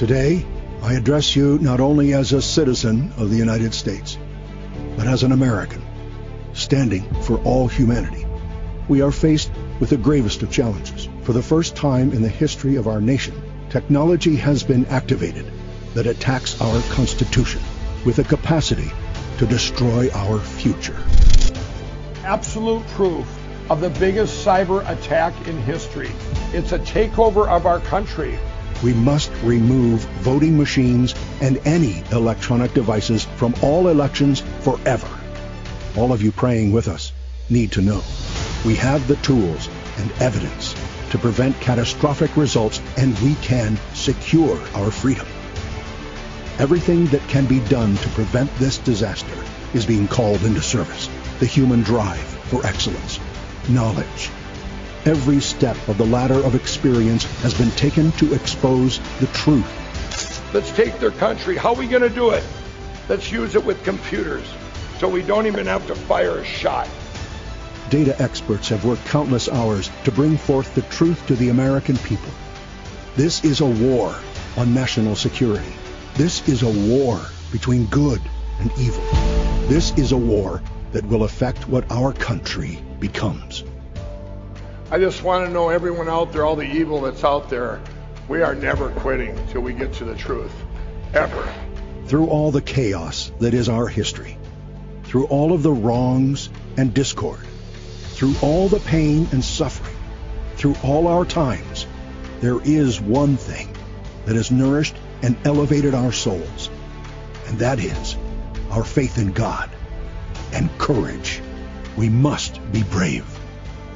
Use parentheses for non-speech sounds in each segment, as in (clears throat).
Today, I address you not only as a citizen of the United States, but as an American, standing for all humanity. We are faced with the gravest of challenges. For the first time in the history of our nation, technology has been activated that attacks our Constitution with the capacity to destroy our future. Absolute proof of the biggest cyber attack in history. It's a takeover of our country. We must remove voting machines and any electronic devices from all elections forever. All of you praying with us need to know we have the tools and evidence to prevent catastrophic results and we can secure our freedom. Everything that can be done to prevent this disaster is being called into service. The human drive for excellence, knowledge. Every step of the ladder of experience has been taken to expose the truth. Let's take their country. How are we going to do it? Let's use it with computers so we don't even have to fire a shot. Data experts have worked countless hours to bring forth the truth to the American people. This is a war on national security. This is a war between good and evil. This is a war that will affect what our country becomes. I just want to know everyone out there, all the evil that's out there, we are never quitting till we get to the truth. Ever. Through all the chaos that is our history, through all of the wrongs and discord, through all the pain and suffering, through all our times, there is one thing that has nourished and elevated our souls, and that is our faith in God and courage. We must be brave.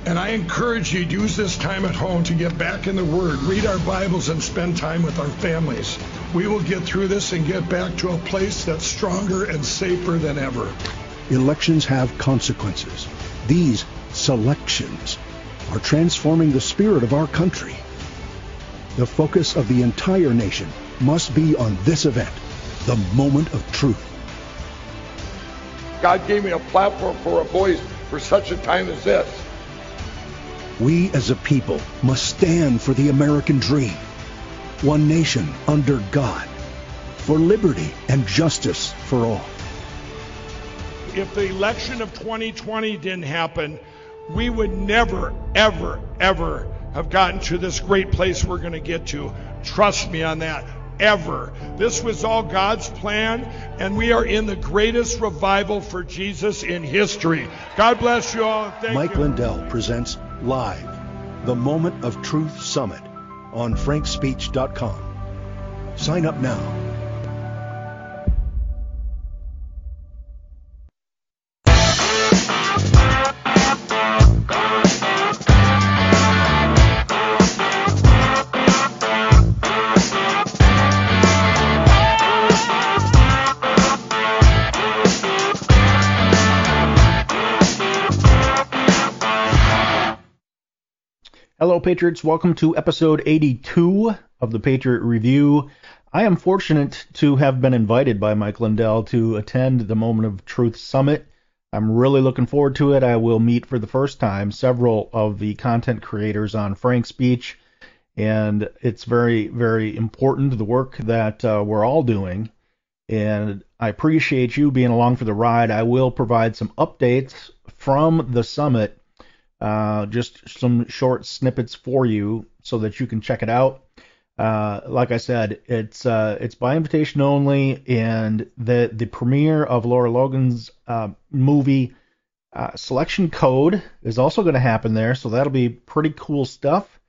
And I encourage you to use this time at home to get back in the Word, read our Bibles, and spend time with our families. We will get through this and get back to a place that's stronger and safer than ever. Elections have consequences. These selections are transforming the spirit of our country. The focus of the entire nation must be on this event, the moment of truth. God gave me a platform for a voice for such a time as this. We as a people must stand for the American dream. One nation under God. For liberty and justice for all. If the election of 2020 didn't happen, we would never, ever, ever have gotten to this great place we're going to get to. Trust me on that. Ever. This was all God's plan, and we are in the greatest revival for Jesus in history. God bless you all. Thank Mike you. Lindell presents live the Moment of Truth Summit on frankspeech.com. Sign up now. Hello, Patriots. Welcome to episode 82 of the Patriot Review. I am fortunate to have been invited by Mike Lindell to attend the Moment of Truth Summit. I'm really looking forward to it. I will meet for the first time several of the content creators on Frank's Speech, and it's very, very important the work that uh, we're all doing. And I appreciate you being along for the ride. I will provide some updates from the summit uh, just some short snippets for you so that you can check it out. Uh, like I said, it's uh, it's by invitation only, and the the premiere of Lara Logan's uh, movie uh, selection code is also going to happen there, so that'll be pretty cool stuff,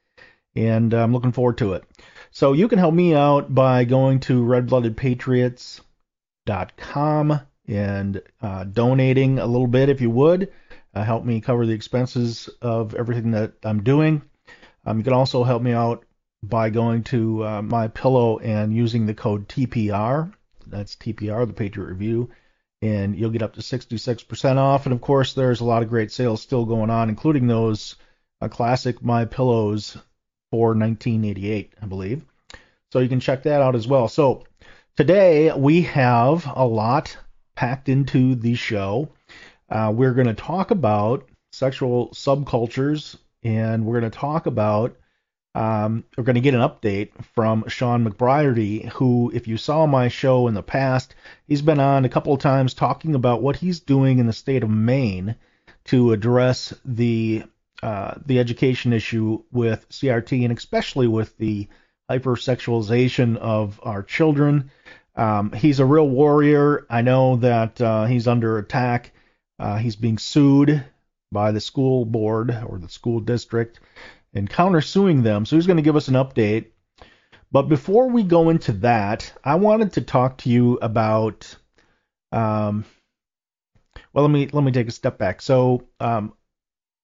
and I'm looking forward to it. So you can help me out by going to redbloodedpatriots.com and donating a little bit if you would uh, help me cover the expenses of everything that I'm doing. Um, you can also help me out by going to uh, my pillow and using the code TPR. That's TPR, the Patriot Review, and you'll get up to 66% off. And of course, there's a lot of great sales still going on, including those uh, classic My Pillows for 1988, I believe. So you can check that out as well. So today we have a lot packed into the show. Uh, we're going to talk about sexual subcultures, and we're going to talk about um, we're going to get an update from Shawn McBreairty, who, if you saw my show in the past, he's been on a couple of times talking about what he's doing in the state of Maine to address the uh, the education issue with CRT and especially with the hypersexualization of our children. Um, he's a real warrior. I know that uh, he's under attack. Uh, he's being sued by the school board or the school district and countersuing them. So he's going to give us an update. But before we go into that, I wanted to talk to you about. Um, well, let me let me take a step back. So um,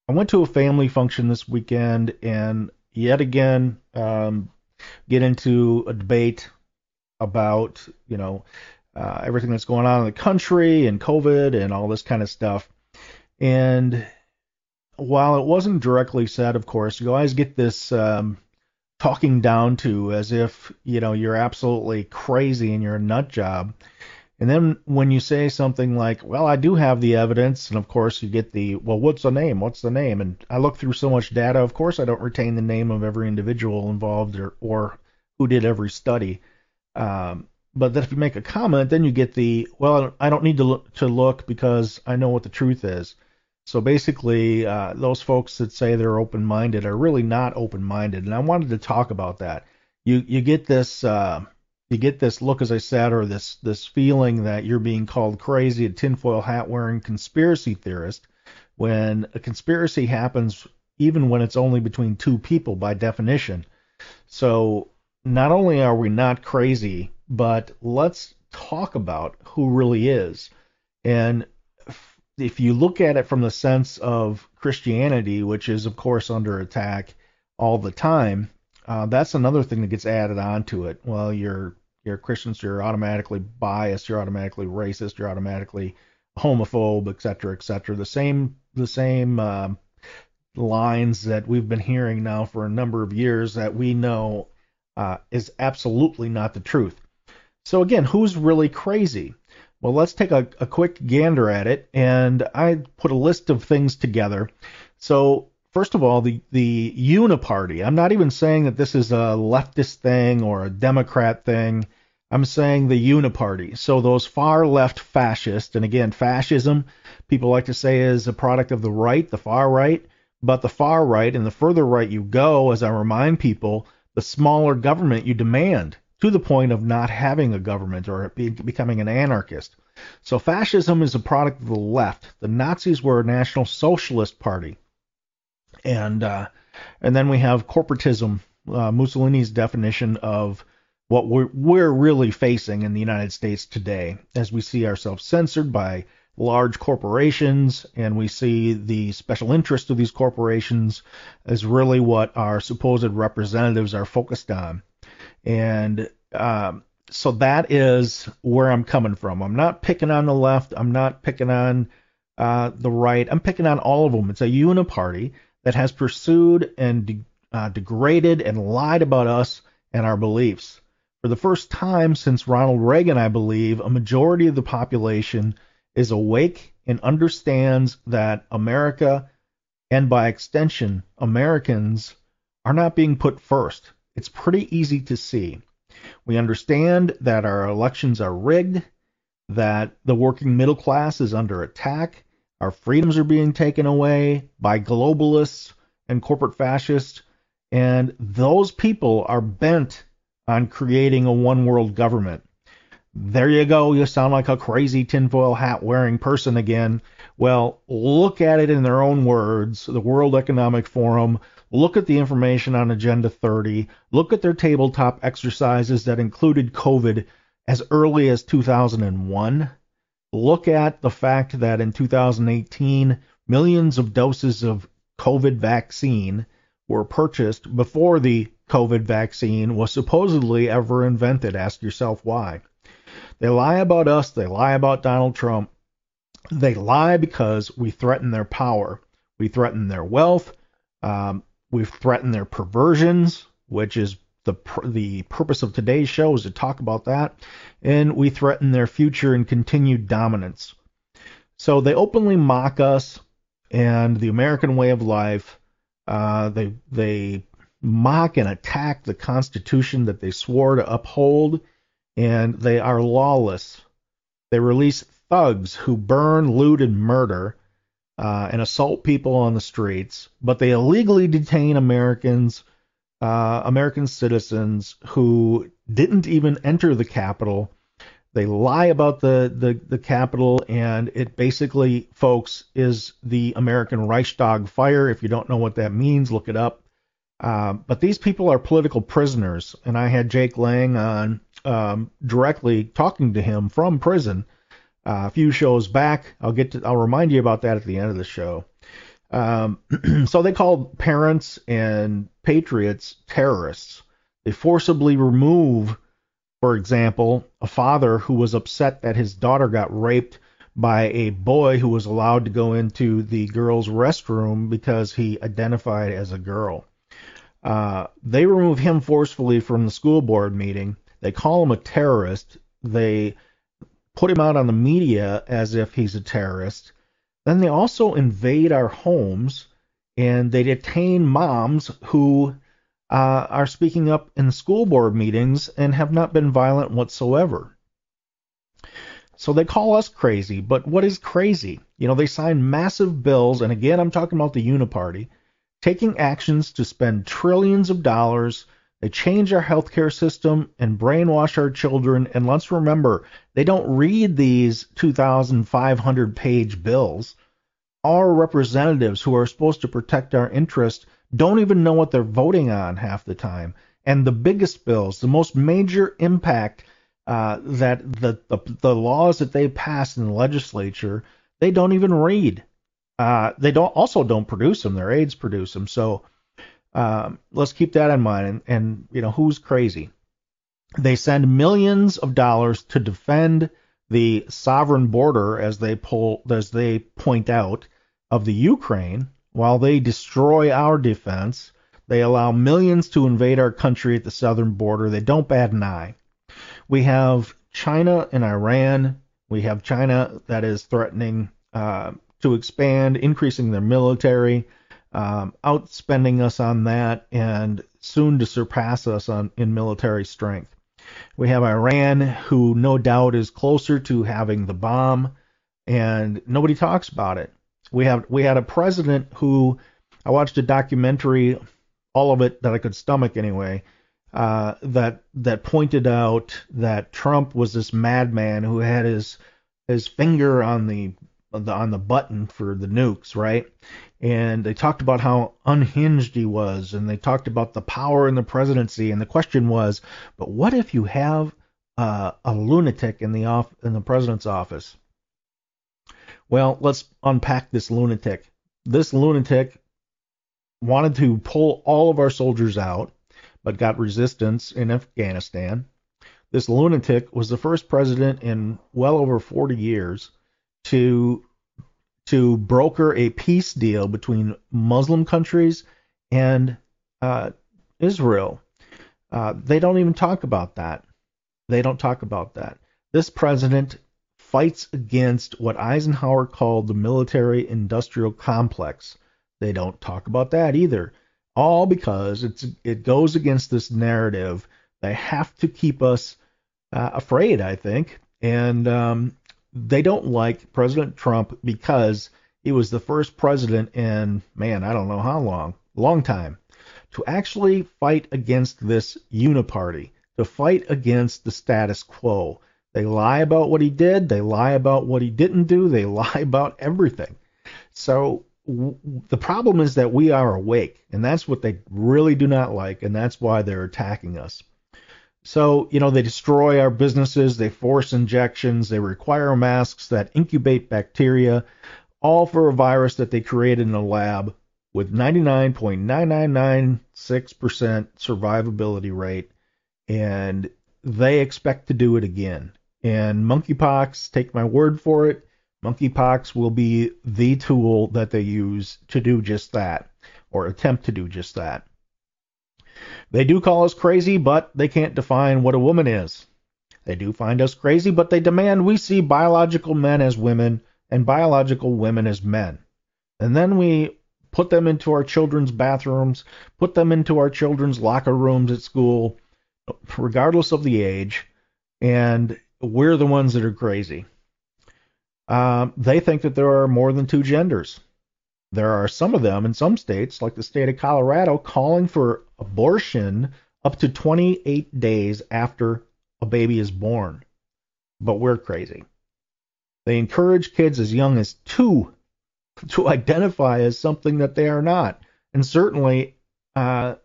I went to a family function this weekend, and yet again um, get into a debate about you know uh, everything that's going on in the country and COVID and all this kind of stuff. And while it wasn't directly said, of course, you always get this um, talking down to as if you know you're absolutely crazy and you're a nut job. And then when you say something like, "Well, I do have the evidence," and of course you get the, "Well, what's the name? What's the name?" And I look through so much data. Of course, I don't retain the name of every individual involved or, or who did every study. Um, but that if you make a comment, then you get the, "Well, I don't need to look to look because I know what the truth is." So basically, uh, those folks that say they're open-minded are really not open-minded, and I wanted to talk about that. You you get this uh, you get this look, as I said, or this this feeling that you're being called crazy, a tinfoil hat wearing conspiracy theorist, when a conspiracy happens even when it's only between two people by definition. So not only are we not crazy, but let's talk about who really is. And if you look at it from the sense of Christianity, which is of course under attack all the time, uh, that's another thing that gets added onto it. Well, you're you're Christians, you're automatically biased, you're automatically racist, you're automatically homophobe, et cetera, et cetera. The same the same uh, lines that we've been hearing now for a number of years that we know uh, is absolutely not the truth. So again, who's really crazy? Well, let's take a, a quick gander at it, and I put a list of things together. So, first of all, the the Uniparty. I'm not even saying that this is a leftist thing or a Democrat thing. I'm saying the Uniparty. So those far left fascists, and again, fascism, people like to say is a product of the right, the far right. But the far right and the further right you go, as I remind people, the smaller government you demand to the point of not having a government or be, becoming an anarchist. So fascism is a product of the left. The Nazis were a National Socialist Party, and uh, and then we have corporatism, uh, Mussolini's definition of what we're, we're really facing in the United States today, as we see ourselves censored by large corporations, and we see the special interest of these corporations as really what our supposed representatives are focused on. And um, so that is where I'm coming from. I'm not picking on the left. I'm not picking on uh, the right. I'm picking on all of them. It's a uniparty that has pursued and de- uh, degraded and lied about us and our beliefs. For the first time since Ronald Reagan, I believe, a majority of the population is awake and understands that America, and by extension, Americans, are not being put first. It's pretty easy to see. We understand that our elections are rigged, that the working middle class is under attack, our freedoms are being taken away by globalists and corporate fascists, and those people are bent on creating a one world government. There you go, you sound like a crazy tinfoil hat wearing person again. Well, look at it in their own words. The World Economic Forum Look at the information on Agenda 30. Look at their tabletop exercises that included COVID as early as 2001. Look at the fact that in 2018, millions of doses of COVID vaccine were purchased before the COVID vaccine was supposedly ever invented. Ask yourself why. They lie about us, they lie about Donald Trump. They lie because we threaten their power, we threaten their wealth, um, We've threatened their perversions, which is the the purpose of today's show is to talk about that, and we threaten their future and continued dominance. So they openly mock us and the American way of life. Uh, they they mock and attack the Constitution that they swore to uphold, and they are lawless. They release thugs who burn, loot, and murder uh, and assault people on the streets, but they illegally detain Americans, uh, American citizens who didn't even enter the Capitol. They lie about the, the, the Capitol, and it basically, folks, is the American Reichstag fire. If you don't know what that means, look it up. Uh, but these people are political prisoners, and I had Jake Lang on um, directly talking to him from prison uh, a few shows back. I'll get to, I'll remind you about that at the end of the show. Um, (clears throat) so they called parents and patriots terrorists. They forcibly remove, for example, a father who was upset that his daughter got raped by a boy who was allowed to go into the girls' restroom because he identified as a girl. Uh, they remove him forcefully from the school board meeting. They call him a terrorist. They put him out on the media as if he's a terrorist. Then they also invade our homes and they detain moms who uh, are speaking up in school board meetings and have not been violent whatsoever. So they call us crazy, but what is crazy? You know, they sign massive bills, and again, I'm talking about the Uniparty, taking actions to spend trillions of dollars they change our healthcare system and brainwash our children. And let's remember, they don't read these 2,500 page bills. Our representatives who are supposed to protect our interests don't even know what they're voting on half the time. And the biggest bills, the most major impact uh, that the, the, the laws that they pass in the legislature, they don't even read. Uh, they don't also don't produce them. Their aides produce them. So um, let's keep that in mind. And, and you know who's crazy? They send millions of dollars to defend the sovereign border, as they pull as they point out, of the Ukraine, while they destroy our defense. They allow millions to invade our country at the southern border. They don't bat an eye. We have China and Iran. We have China that is threatening uh, to expand, increasing their military um, outspending us on that and soon to surpass us on in military strength. We have Iran, who no doubt is closer to having the bomb, and nobody talks about it. We have we had a president who I watched a documentary, all of it that I could stomach anyway, uh, that that pointed out that Trump was this madman who had his his finger on the on the button for the nukes, right? And they talked about how unhinged he was, and they talked about the power in the presidency. And the question was, but what if you have uh, a lunatic in the off in the president's office? Well, let's unpack this lunatic. This lunatic wanted to pull all of our soldiers out, but got resistance in Afghanistan. This lunatic was the first president in well over 40 years to to broker a peace deal between Muslim countries and uh, Israel. Uh, they don't even talk about that. They don't talk about that. This president fights against what Eisenhower called the military industrial complex. They don't talk about that either. All because it's it goes against this narrative. They have to keep us uh, afraid, I think, and um, they don't like President Trump because he was the first president in, man, I don't know how long, long time, to actually fight against this uniparty, to fight against the status quo. They lie about what he did, they lie about what he didn't do, they (laughs) lie about everything. So w- the problem is that we are awake, and that's what they really do not like, and that's why they're attacking us. So, you know, they destroy our businesses, they force injections, they require masks that incubate bacteria, all for a virus that they created in a lab with 99.9996% survivability rate, and they expect to do it again. And monkeypox, take my word for it, monkeypox will be the tool that they use to do just that, or attempt to do just that. They do call us crazy, but they can't define what a woman is. They do find us crazy, but they demand we see biological men as women and biological women as men. And then we put them into our children's bathrooms, put them into our children's locker rooms at school, regardless of the age, and we're the ones that are crazy. Uh, they think that there are more than two genders. There are some of them in some states, like the state of Colorado, calling for abortion up to 28 days after a baby is born. But we're crazy. They encourage kids as young as two to identify as something that they are not, and certainly uh,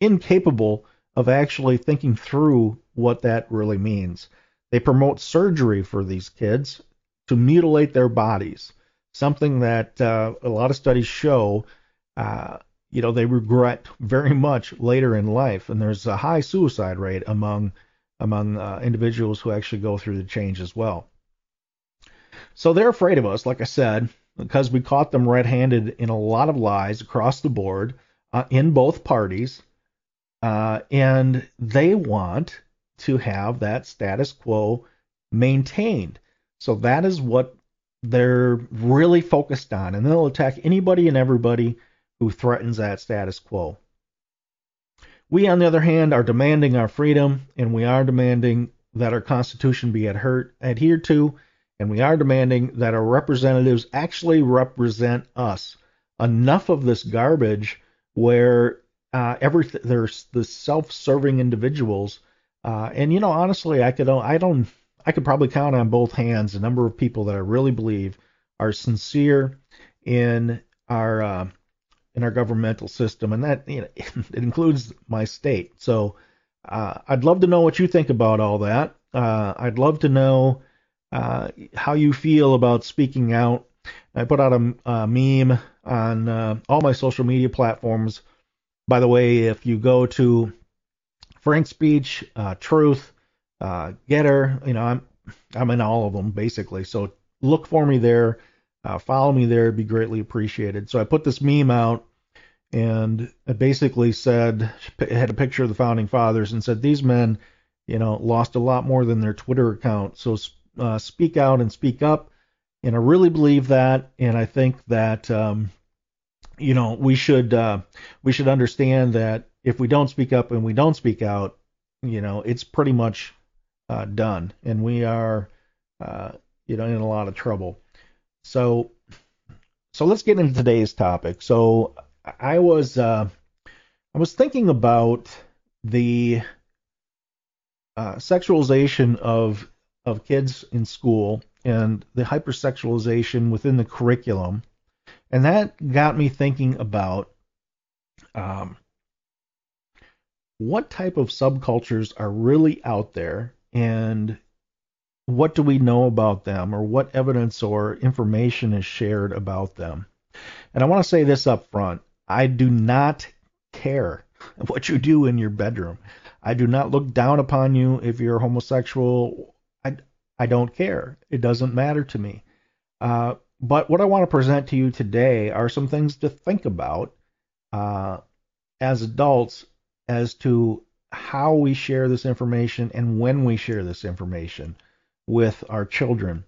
incapable of actually thinking through what that really means. They promote surgery for these kids to mutilate their bodies, something that uh, a lot of studies show. Uh, you know, they regret very much later in life, and there's a high suicide rate among among uh, individuals who actually go through the change as well. So they're afraid of us, like I said, because we caught them red-handed in a lot of lies across the board uh, in both parties, uh, and they want to have that status quo maintained. So that is what they're really focused on, and they'll attack anybody and everybody who threatens that status quo. We, on the other hand, are demanding our freedom, and we are demanding that our Constitution be adhered, to, and we are demanding that our representatives actually represent us. Enough of this garbage where uh, every there's the self-serving individuals, uh, and you know, honestly, I could I don't I could probably count on both hands the number of people that I really believe are sincere in our uh, in our governmental system, and that you know (laughs) it includes my state. So uh, I'd love to know what you think about all that. Uh, I'd love to know uh, how you feel about speaking out. I put out a, a meme on uh, all my social media platforms. By the way, if you go to Frank Speech, uh, Truth, uh, Gettr, you know I'm I'm in all of them basically. So look for me there. Uh, follow me there, it'd be greatly appreciated. So I put this meme out, and it basically said, it had a picture of the founding fathers, and said these men, you know, lost a lot more than their Twitter account. So uh, speak out and speak up, and I really believe that, and I think that, um, you know, we should uh, we should understand that if we don't speak up and we don't speak out, you know, it's pretty much uh, done, and we are, uh, you know, in a lot of trouble. So, so let's get into today's topic. So, I was uh, I was thinking about the uh, sexualization of of kids in school and the hypersexualization within the curriculum, and that got me thinking about um, what type of subcultures are really out there and what do we know about them or what evidence or information is shared about them. And I want to say this up front I do not care (laughs) what you do in your bedroom. I do not look down upon you if you're homosexual. I, I don't care. It doesn't matter to me. Uh, but what I want to present to you today are some things to think about uh, as adults as to how we share this information and when we share this information with our children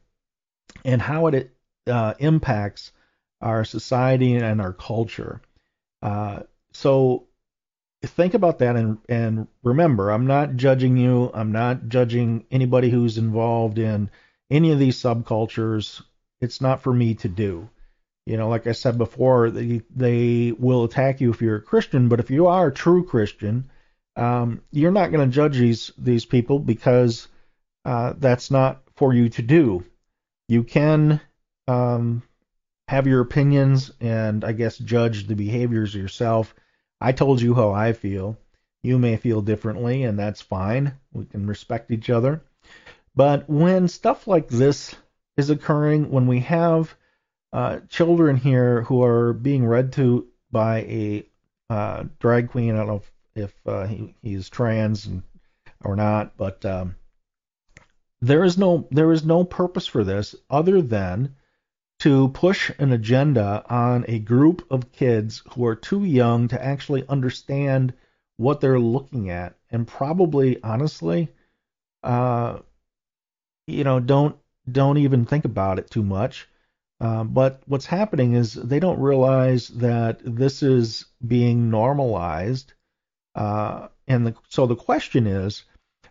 and how it uh, impacts our society and our culture. Uh, so think about that and and remember, I'm not judging you. I'm not judging anybody who's involved in any of these subcultures. It's not for me to do. You know, like I said before, they they will attack you if you're a Christian, but if you are a true Christian, um, you're not going to judge these these people because uh, that's not for you to do. You can um, have your opinions and I guess judge the behaviors yourself. I told you how I feel. You may feel differently, and that's fine. We can respect each other. But when stuff like this is occurring, when we have uh, children here who are being read to by a uh, drag queen, I don't know if, if uh, he, is trans and, or not, but um, there is no there is no purpose for this other than to push an agenda on a group of kids who are too young to actually understand what they're looking at and probably honestly uh you know don't don't even think about it too much Uh, but what's happening is they don't realize that this is being normalized. Uh, and the, so the question is,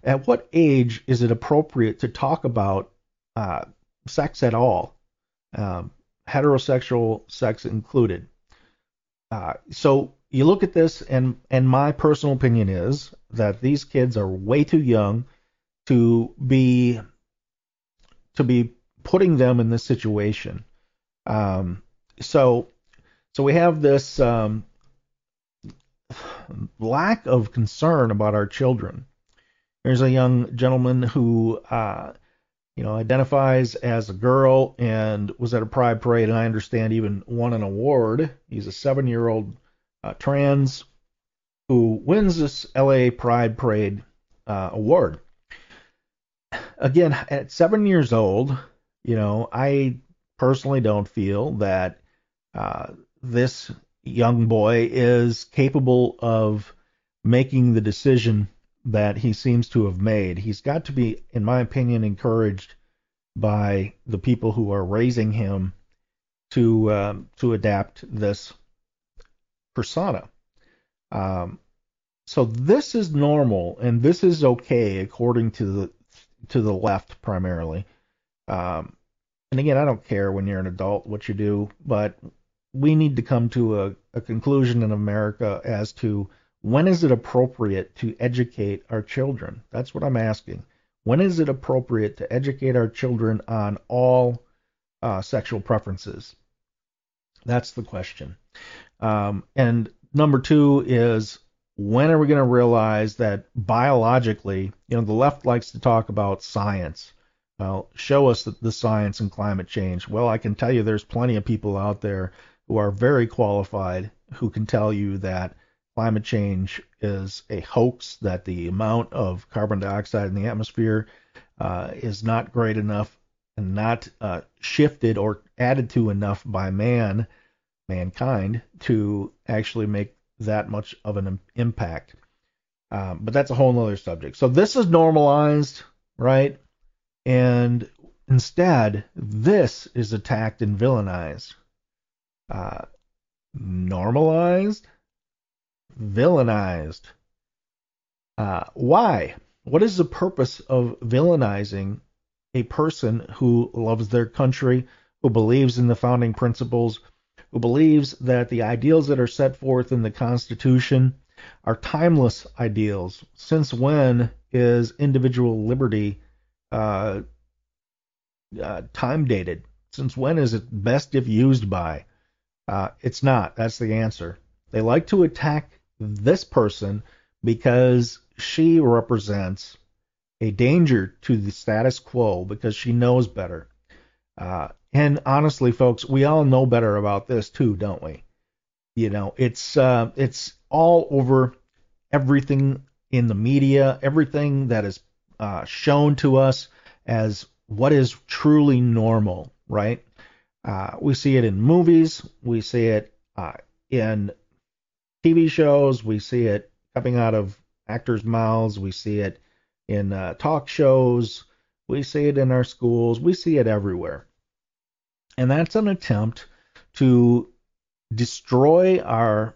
at what age is it appropriate to talk about uh, sex at all, um, heterosexual sex included? Uh, so you look at this, and and my personal opinion is that these kids are way too young to be to be putting them in this situation. Um, so so we have this um, lack of concern about our children. There's a young gentleman who uh, you know identifies as a girl and was at a pride parade, and I understand even won an award. He's a seven-year-old uh, trans who wins this LA Pride Parade uh, award. Again, at seven years old, you know, I personally don't feel that uh, this young boy is capable of making the decision that he seems to have made. He's got to be, in my opinion, encouraged by the people who are raising him to um, to adapt this persona. Um, so this is normal and this is okay according to the to the left primarily. Um, and again, I don't care when you're an adult what you do, but we need to come to a, a conclusion in America as to when is it appropriate to educate our children? That's what I'm asking. When is it appropriate to educate our children on all uh, sexual preferences? That's the question. Um, and number two is when are we going to realize that biologically, you know, the left likes to talk about science. Well, show us the, the science and climate change. Well, I can tell you there's plenty of people out there who are very qualified who can tell you that climate change is a hoax, that the amount of carbon dioxide in the atmosphere uh, is not great enough and not uh, shifted or added to enough by man, mankind, to actually make that much of an impact. Um, but that's a whole other subject. So this is normalized, right? And instead, this is attacked and villainized. Uh, normalized, villainized. Uh, why? What is the purpose of villainizing a person who loves their country, who believes in the founding principles, who believes that the ideals that are set forth in the Constitution are timeless ideals? Since when is individual liberty uh, uh, time dated? Since when is it best if used by? Uh, it's not. That's the answer. They like to attack this person because she represents a danger to the status quo because she knows better. Uh, and honestly, folks, we all know better about this too, don't we? You know, it's uh, it's all over everything in the media, everything that is uh, shown to us as what is truly normal, right? Uh, we see it in movies, we see it uh, in TV shows. We see it coming out of actors' mouths. We see it in uh, talk shows. We see it in our schools. We see it everywhere. And that's an attempt to destroy our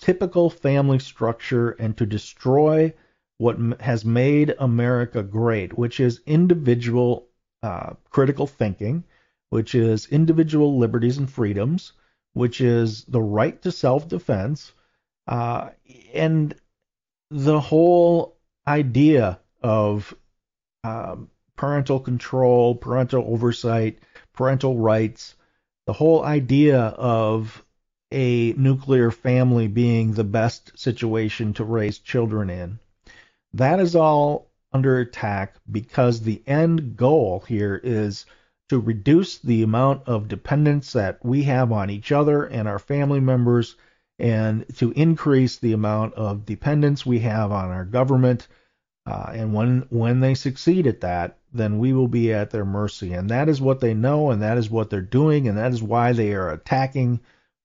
typical family structure and to destroy what has made America great, which is individual uh, critical thinking, which is individual liberties and freedoms, which is the right to self defense, uh, and the whole idea of um, parental control, parental oversight, parental rights, the whole idea of a nuclear family being the best situation to raise children in. That is all under attack because the end goal here is to reduce the amount of dependence that we have on each other and our family members and to increase the amount of dependence we have on our government. Uh, and when when they succeed at that, then we will be at their mercy. And that is what they know, and that is what they're doing, and that is why they are attacking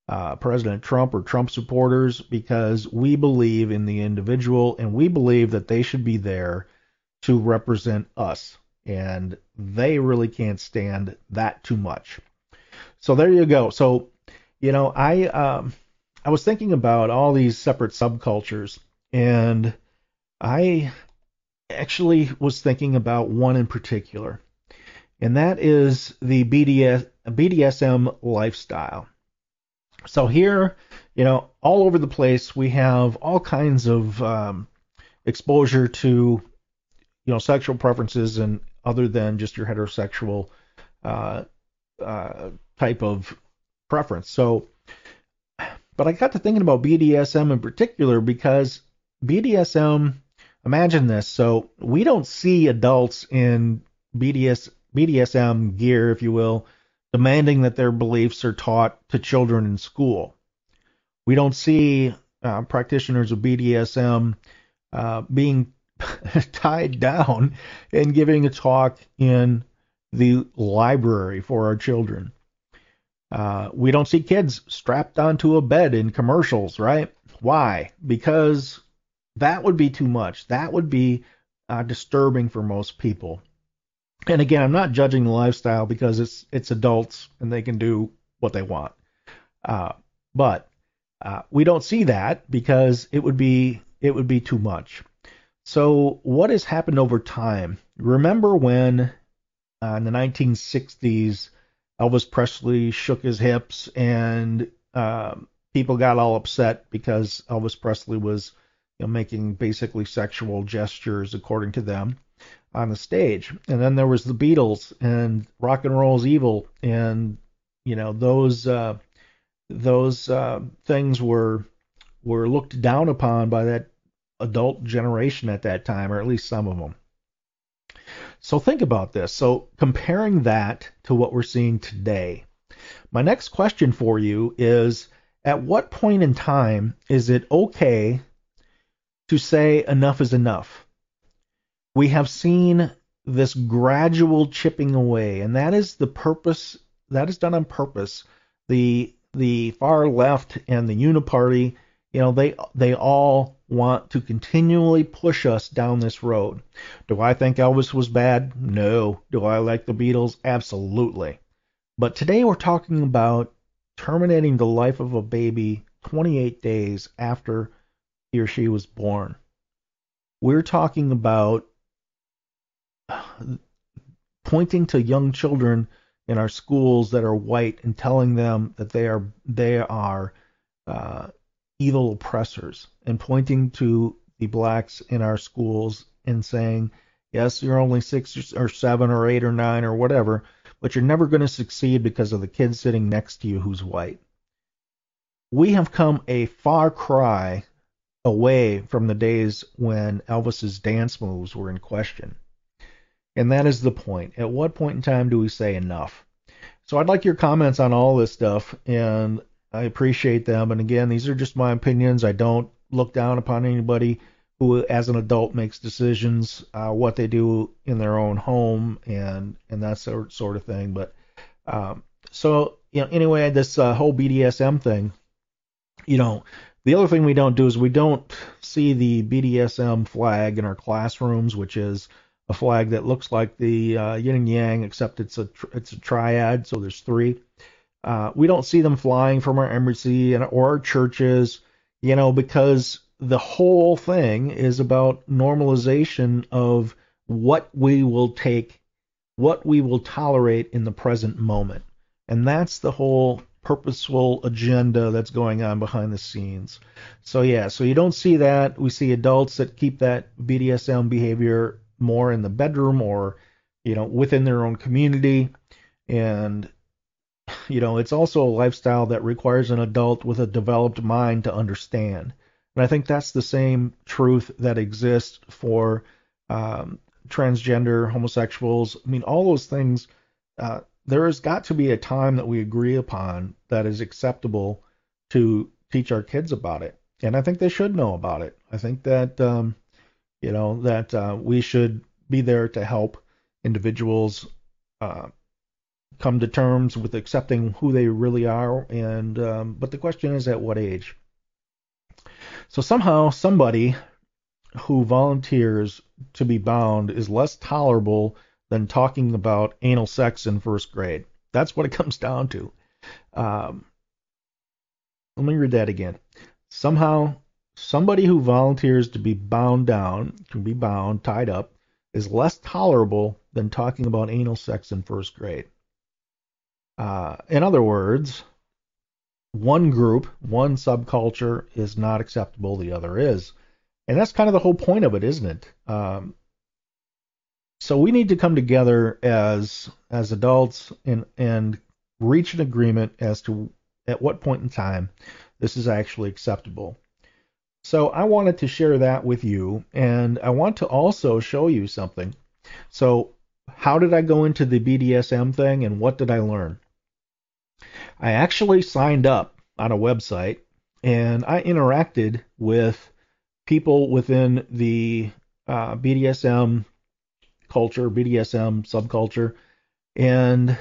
uh, President Trump or Trump supporters because we believe in the individual, and we believe that they should be there to represent us. And they really can't stand that too much. so there you go. So, you know, I um, I was thinking about all these separate subcultures, and I actually was thinking about one in particular, and that is the BDS, BDSM lifestyle. So here, you know, all over the place, we have all kinds of um, exposure to, you know, sexual preferences and other than just your heterosexual uh, uh, type of preference. So, but I got to thinking about BDSM in particular because BDSM, imagine this. So we don't see adults in BDS, BDSM gear, if you will, demanding that their beliefs are taught to children in school. We don't see uh, practitioners of BDSM uh, being (laughs) tied down and giving a talk in the library for our children. Uh, we don't see kids strapped onto a bed in commercials, right? Why? Because that would be too much. That would be uh, disturbing for most people. And again, I'm not judging the lifestyle because it's it's adults and they can do what they want. Uh, but uh, we don't see that because it would be it would be too much. So what has happened over time? Remember when uh, in the 1960s Elvis Presley shook his hips and uh, people got all upset because Elvis Presley was you know, making basically sexual gestures according to them on the stage. And then there was the Beatles and rock and roll's evil and you know those uh, those uh, things were were looked down upon by that adult generation at that time, or at least some of them. So think about this. So comparing that to what we're seeing today, my next question for you is at what point in time is it okay to say enough is enough? We have seen this gradual chipping away, and that is the purpose that is done on purpose. The the far left and the uniparty, you know, they they all want to continually push us down this road. Do I think Elvis was bad? No. Do I like the Beatles? Absolutely. But today we're talking about terminating the life of a baby 28 days after he or she was born. We're talking about pointing to young children in our schools that are white and telling them that they are they are uh, evil oppressors and pointing to the blacks in our schools and saying, yes, you're only six or seven or eight or nine or whatever, but you're never going to succeed because of the kid sitting next to you who's white. We have come a far cry away from the days when Elvis's dance moves were in question. And that is the point. At what point in time do we say enough? So I'd like your comments on all this stuff, and I appreciate them. And again, these are just my opinions. I don't look down upon anybody who, as an adult, makes decisions uh, what they do in their own home and and that sort sort of thing. But um, so you know, anyway, this uh, whole BDSM thing, you know, the other thing we don't do is we don't see the BDSM flag in our classrooms, which is a flag that looks like the uh, yin and yang, except it's a it's a triad, so there's three. Uh, we don't see them flying from our embassy and or our churches, you know, because the whole thing is about normalization of what we will take, what we will tolerate in the present moment. And that's the whole purposeful agenda that's going on behind the scenes. So yeah, so you don't see that. We see adults that keep that BDSM behavior more in the bedroom or you know within their own community and you know, it's also a lifestyle that requires an adult with a developed mind to understand. And I think that's the same truth that exists for um, transgender, homosexuals. I mean, all those things. Uh, there has got to be a time that we agree upon that is acceptable to teach our kids about it, and I think they should know about it. I think that um, you know that uh, we should be there to help individuals uh, come to terms with accepting who they really are. And um, but the question is, at what age? So somehow somebody who volunteers to be bound is less tolerable than talking about anal sex in first grade. That's what it (laughs) comes down to. Um, let me read that again. Somehow, somebody who volunteers to be bound down, can be bound, tied up, is less tolerable than talking about anal sex in first grade. Uh, in other words, one group, one subculture is not acceptable, the other is. And that's kind of the whole point of it, isn't it? Um, so we need to come together as as adults and and reach an agreement as to at what point in time this is actually acceptable. So I wanted to share that with you, and I want to also show you something. So how did I go into the BDSM thing, and what did I learn? I actually signed up on a website, and I interacted with people within the uh, BDSM culture, BDSM subculture, and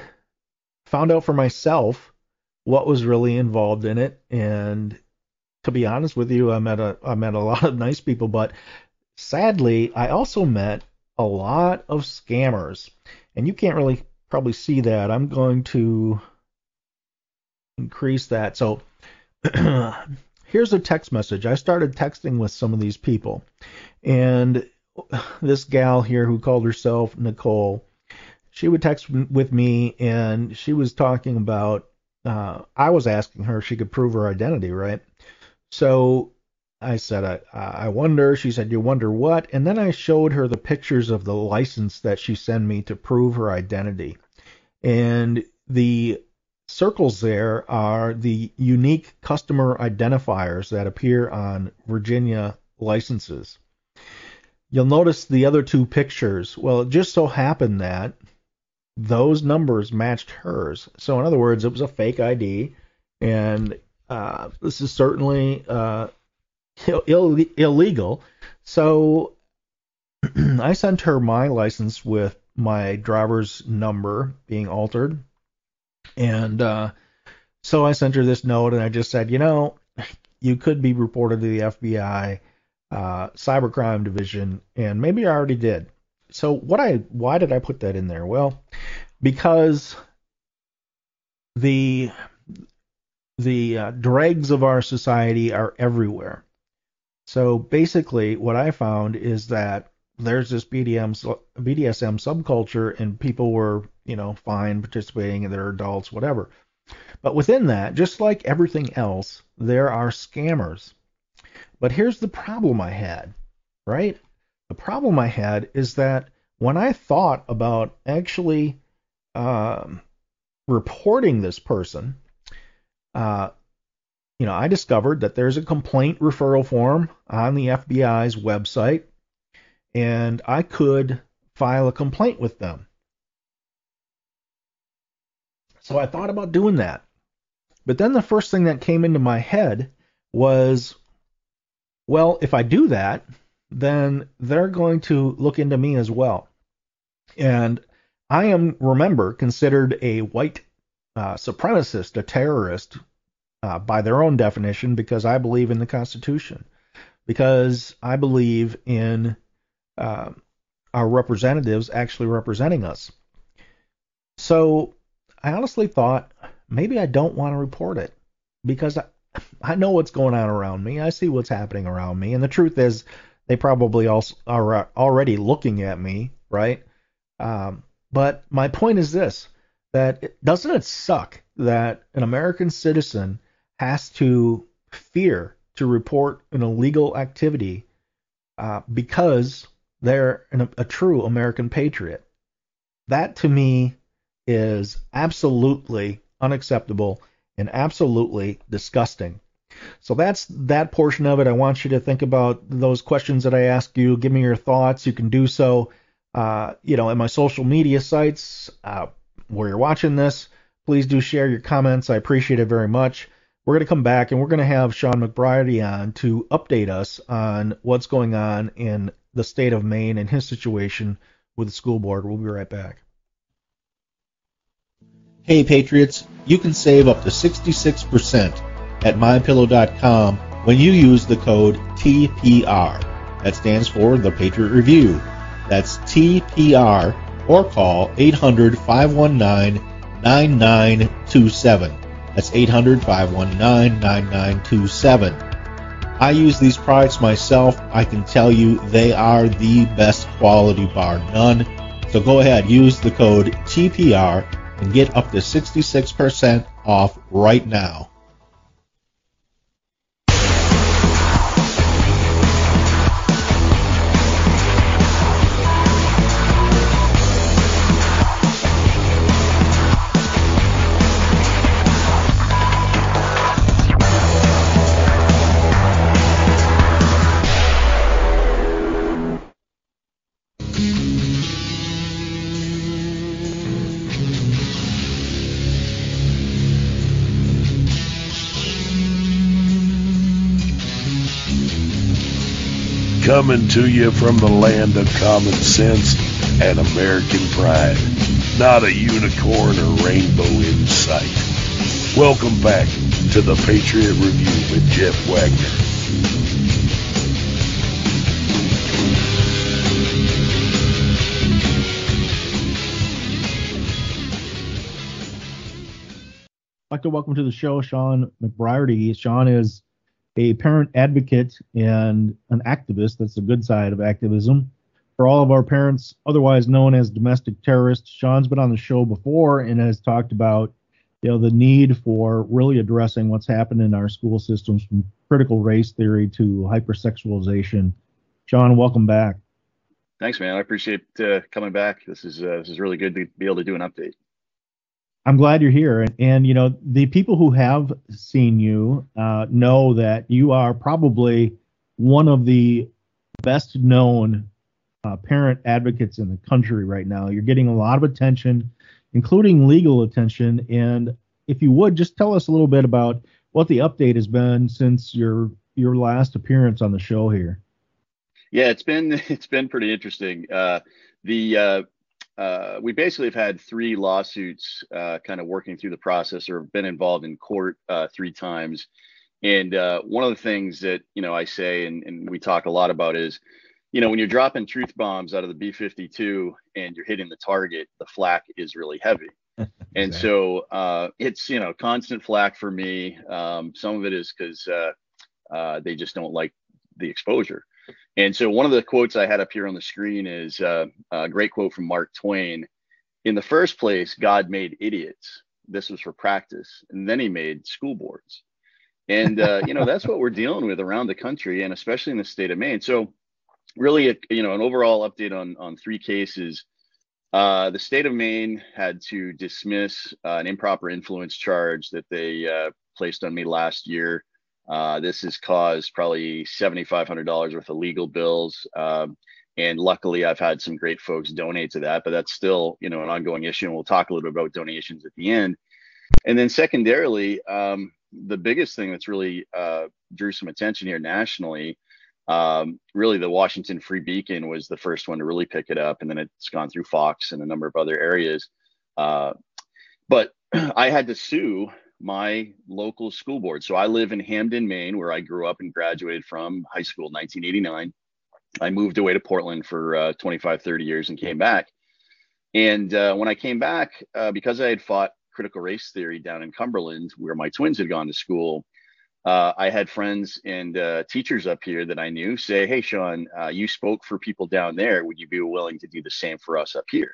found out for myself what was really involved in it. And to be honest with you, I met a I met a (laughs) lot of nice people, but sadly, I also met a lot of scammers. And you can't really probably see that. I'm going to increase that. So (clears throat) here's a text message. I started texting with some of these people, and this gal here who called herself Nicole, she would text with me, and she was talking about. Uh, I was asking her if she could prove her identity, right? So I said, I, I wonder. She said, You wonder what? And then I showed her the pictures of the license that she sent me to prove her identity. And the circles there are the unique customer identifiers that appear on Virginia licenses. You'll notice the other two pictures. Well, it just so happened that those numbers matched hers. So, in other words, it was a fake ID, and uh, this is certainly uh, Ill- illegal. So, (clears throat) I sent her my license with my driver's number being altered and uh, so I sent her this note, and I just said, you know, you could be reported to the FBI, uh, cybercrime division, and maybe I already did. So what I why did I put that in there? Well, because the the uh, dregs of our society are everywhere. So basically, what I found is that there's this BDM, BDSM subculture, and people were, you know, fine participating, and they're adults, whatever. But within that, just like everything else, there are scammers. But here's the problem I had, right? The problem I had is that when I thought about actually um, reporting this person, uh, you know, I discovered that there's a complaint referral form on the FBI's website and I could file a complaint with them. So I thought about doing that. But then the first thing that came into my head was well, if I do that, then they're going to look into me as well. And I am, remember, considered a white uh, supremacist, a terrorist, uh, by their own definition, because I believe in the Constitution, because I believe in uh, our representatives actually representing us. So I honestly thought maybe I don't want to report it because I, (laughs) I know what's going on around me. I see what's happening around me, and the truth is, they probably also are already looking at me, right? Um, but my point is this: that it, doesn't it suck that an American citizen has to fear to report an illegal activity uh, because they're an, a true American patriot. That to me is absolutely unacceptable and absolutely disgusting. So that's that portion of it. I want you to think about those questions that I ask you. Give me your thoughts. You can do so, uh, you know, in my social media sites uh, where you're watching this. Please do share your comments. I appreciate it very much. We're going to come back and we're going to have Shawn McBreairty on to update us on what's going on in the state of Maine and his situation with the school board. We'll be right back. Hey Patriots, you can save up to 66% at mypillow.com when you use the code TPR. That stands for the Patriot Review. That's TPR or call 800 519 9927. That's 800 519 9927. I use these products myself. I can tell you they are the best quality bar none. So go ahead, use the code TPR and get up to 66% off right now. Coming to you from the land of common sense and American pride. Not a unicorn or rainbow in sight. Welcome back to the Patriot Review with Jeff Wagner. Like to welcome to the show Shawn McBreairty. Shawn is a parent advocate and an activist. That's the good side of activism. For all of our parents, otherwise known as domestic terrorists, Shawn's been on the show before and has talked about you know the need for really addressing what's happened in our school systems from critical race theory to hypersexualization. Shawn, welcome back. Thanks, man. I appreciate uh, coming back. This is uh, this is really good to be able to do an update. I'm glad you're here. And, and, you know, the people who have seen you uh, know that you are probably one of the best known uh, parent advocates in the country right now. You're getting a lot of attention, including legal attention. And if you would, just tell us a little bit about what the update has been since your your last appearance on the show here. Yeah, it's been (laughs) it's been pretty interesting. Uh, the uh, uh, we basically have had three lawsuits uh, kind of working through the process or been involved in court uh, three times. And uh, one of the things that, you know, I say and, and we talk a lot about is, you know, when you're dropping truth bombs out of the B 52 and you're hitting the target, the flak is really heavy. (laughs) and so uh, it's, you know, constant flak for me. Um, some of it is because uh, they just don't like the exposure. And so one of the quotes I had up here on the screen is uh, a great quote from Mark Twain. In the first place, God made idiots. This was for practice, and then He made school boards. And uh, you know that's what we're dealing with around the country, and especially in the state of Maine. So, really, a, you know, an overall update on on three cases. Uh, the state of Maine had to dismiss uh, an improper influence charge that they uh, placed on me last year. Uh, this has caused probably $7,500 worth of legal bills. Um, and luckily, I've had some great folks donate to that, but that's still, you know, an ongoing issue. And we'll talk a little bit about donations at the end. And then secondarily, um, the biggest thing that's really uh, drew some attention here nationally, um, really the Washington Free Beacon was the first one to really pick it up, and then it's gone through Fox and a number of other areas. Uh, but (clears throat) I had to sue my local school board. So I live in Hampden, Maine, where I grew up and graduated from high school in 1989. I moved away to Portland for uh, 25, 30 years and came back. And uh, when I came back, uh, because I had fought critical race theory down in Cumberland, where my twins had gone to school, uh, I had friends and uh, teachers up here that I knew say, Hey, Shawn, uh, you spoke for people down there. Would you be willing to do the same for us up here?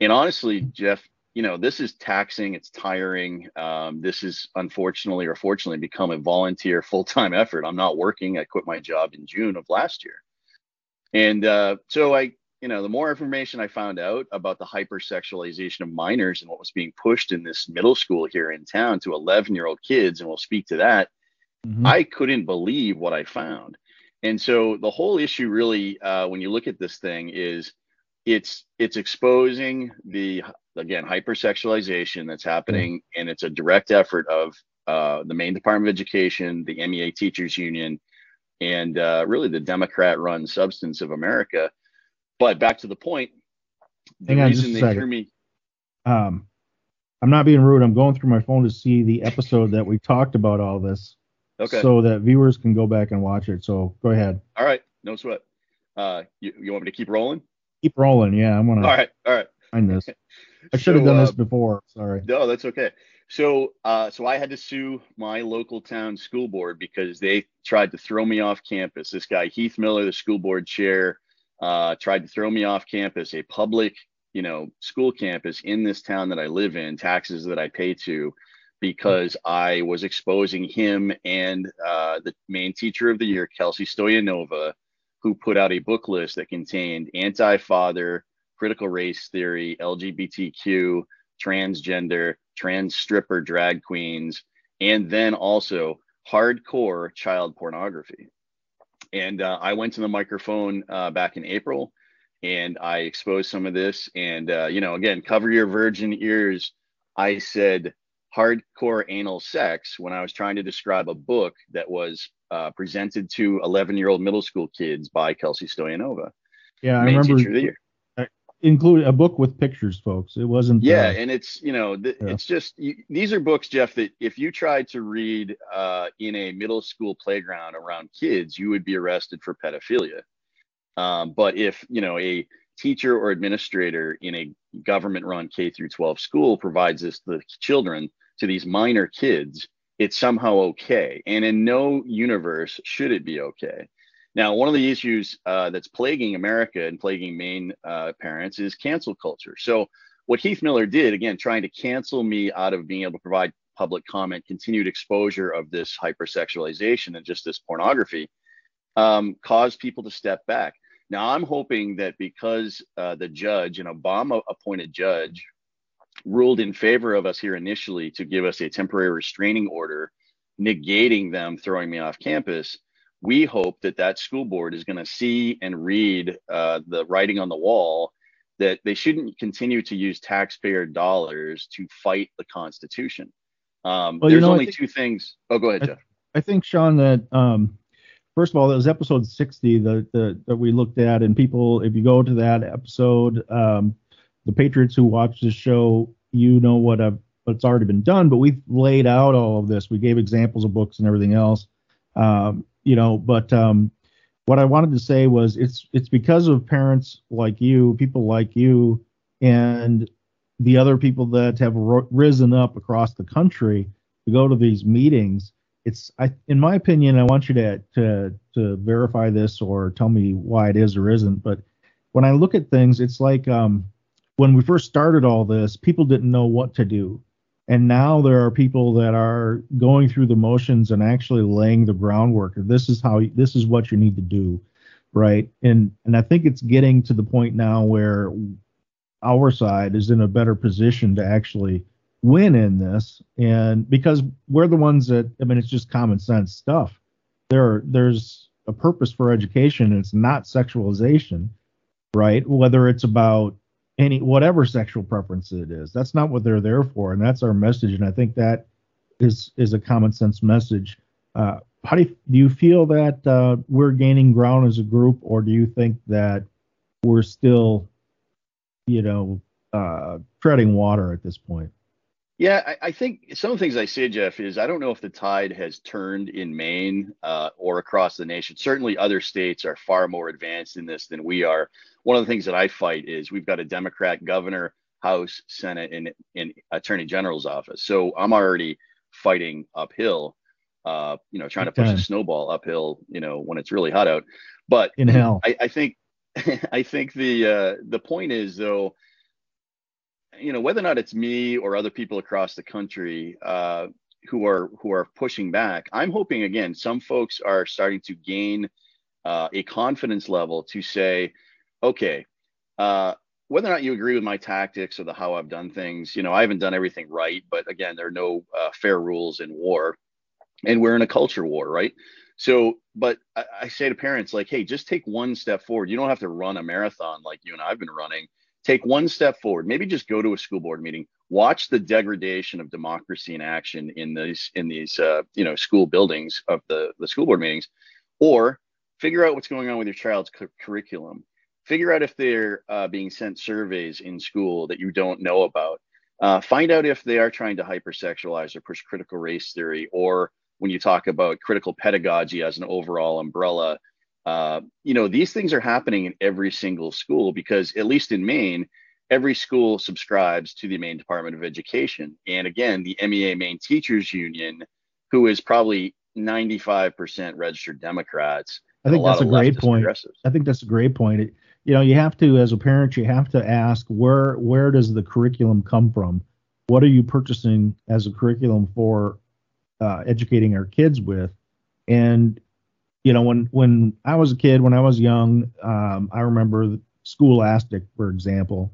And honestly, Jeff, you know, this is taxing, it's tiring. Um, this is unfortunately or fortunately become a volunteer full time effort. I'm not working. I quit my job in June of last year. And uh, so I, you know, the more information I found out about the hypersexualization of minors and what was being pushed in this middle school here in town to 11 year old kids, and we'll speak to that, mm-hmm. I couldn't believe what I found. And so the whole issue really, uh, when you look at this thing, is it's it's exposing the again hypersexualization that's happening and it's a direct effort of uh, the Maine Department of Education, the MEA Teachers Union, and uh, really the Democrat-run substance of America. But back to the point, the Hang reason they hear me. Um, I'm not being rude. I'm going through my phone to see the episode that we talked about all this, okay. so that viewers can go back and watch it. So go ahead. All right, no sweat. Uh, you, you want me to keep rolling? Keep rolling. Yeah, I'm gonna. All right, all right. Find this. (laughs) I should have so, done uh, this before. Sorry. No, that's okay. So, uh, so I had to sue my local town school board because they tried to throw me off campus. This guy Heath Miller, the school board chair, uh, tried to throw me off campus, a public, you know, school campus in this town that I live in, taxes that I pay to, because I was exposing him and uh, the Maine teacher of the year, Kelsey Stoyanova, who put out a book list that contained anti-father, critical race theory, LGBTQ, transgender, trans stripper drag queens, and then also hardcore child pornography. And uh, I went to the microphone uh, back in April and I exposed some of this. And, uh, you know, again, cover your virgin ears. I said hardcore anal sex when I was trying to describe a book that was uh, presented to 11 year old middle school kids by Kelsey Stoyanova. Yeah, I remember include a book with pictures, folks. It wasn't. Yeah, uh, and it's you know th- yeah. it's just you, these are books, Jeff, that if you tried to read uh, in a middle school playground around kids, you would be arrested for pedophilia. Um, but if you know a teacher or administrator in a government-run K through 12 school provides this to the children to these minor kids, it's somehow okay. And in no universe should it be okay. Now, one of the issues uh, that's plaguing America and plaguing Maine uh, parents is cancel culture. So, what Heath Miller did, again, trying to cancel me out of being able to provide public comment, continued exposure of this hypersexualization and just this pornography, um, caused people to step back. Now, I'm hoping that because uh, the judge, an Obama appointed judge, ruled in favor of us here initially to give us a temporary restraining order, negating them throwing me off campus we hope that that school board is going to see and read uh, the writing on the wall that they shouldn't continue to use taxpayer dollars to fight the Constitution. Um, well, there's you know, only think, two things. Oh, go ahead, I, Jeff. I think Shawn that um, first of all, that was episode 60 that, that, that we looked at, and people, if you go to that episode, um, the Patriots who watch this show, you know what I've, what's already been done, but we've laid out all of this. We gave examples of books and everything else. Um, you know, but um, what I wanted to say was it's it's because of parents like you, people like you, and the other people that have risen up across the country to go to these meetings. It's, I, in my opinion, I want you to to to verify this or tell me why it is or isn't. But when I look at things, it's like um, when we first started all this, people didn't know what to do. And now there are people that are going through the motions and actually laying the groundwork. This is how this is what you need to do right? And and i think it's getting to the point now where our side is in a better position to actually win in this. And because we're the ones that i mean it's just common sense stuff. There there's a purpose for education. It's not sexualization right? Whether it's about any whatever sexual preference it is. That's not what they're there for, and that's our message. And I think that is is a common sense message. Uh, how do you, do you feel that uh, we're gaining ground as a group, or do you think that we're still, you know, uh, treading water at this point? Yeah, I, I, think some of the things I say, Jeff, is I don't know if the tide has turned in Maine uh, or across the nation. Certainly, other states are far more advanced in this than we are. One of the things that I fight is we've got a Democrat governor, House, Senate, and, and Attorney General's office. So I'm already fighting uphill, uh, you know, trying to push a snowball uphill, you know, when it's really hot out. But in hell, I, I think, (laughs) I think the uh, the point is though you know whether or not it's me or other people across the country uh, who are who are pushing back i'm hoping again some folks are starting to gain uh, a confidence level to say okay uh, whether or not you agree with my tactics or the how i've done things you know i haven't done everything right but again there are no uh, fair rules in war and we're in a culture war right? So but I, I say to parents like hey just take one step forward. You don't have to run a marathon like you and i've been running take one step forward maybe just go to a school board meeting watch the degradation of democracy in action in these in these uh, you know school buildings of the the school board meetings or figure out what's going on with your child's cu- curriculum. Figure out if they're uh, being sent surveys in school that you don't know about. Uh, find out if they are trying to hypersexualize or push critical race theory or when you talk about critical pedagogy as an overall umbrella uh, you know, these things are happening in every single school because, at least in Maine, every school subscribes to the Maine Department of Education. And again, the MEA Maine Teachers Union, who is probably 95% registered Democrats. I think that's a great point. I think that's a great point. It, you know, you have to, as a parent, you have to ask where where does the curriculum come from? What are you purchasing as a curriculum for uh, educating our kids with? And you know, when when I was a kid, when I was young, um, I remember Scholastic, for example,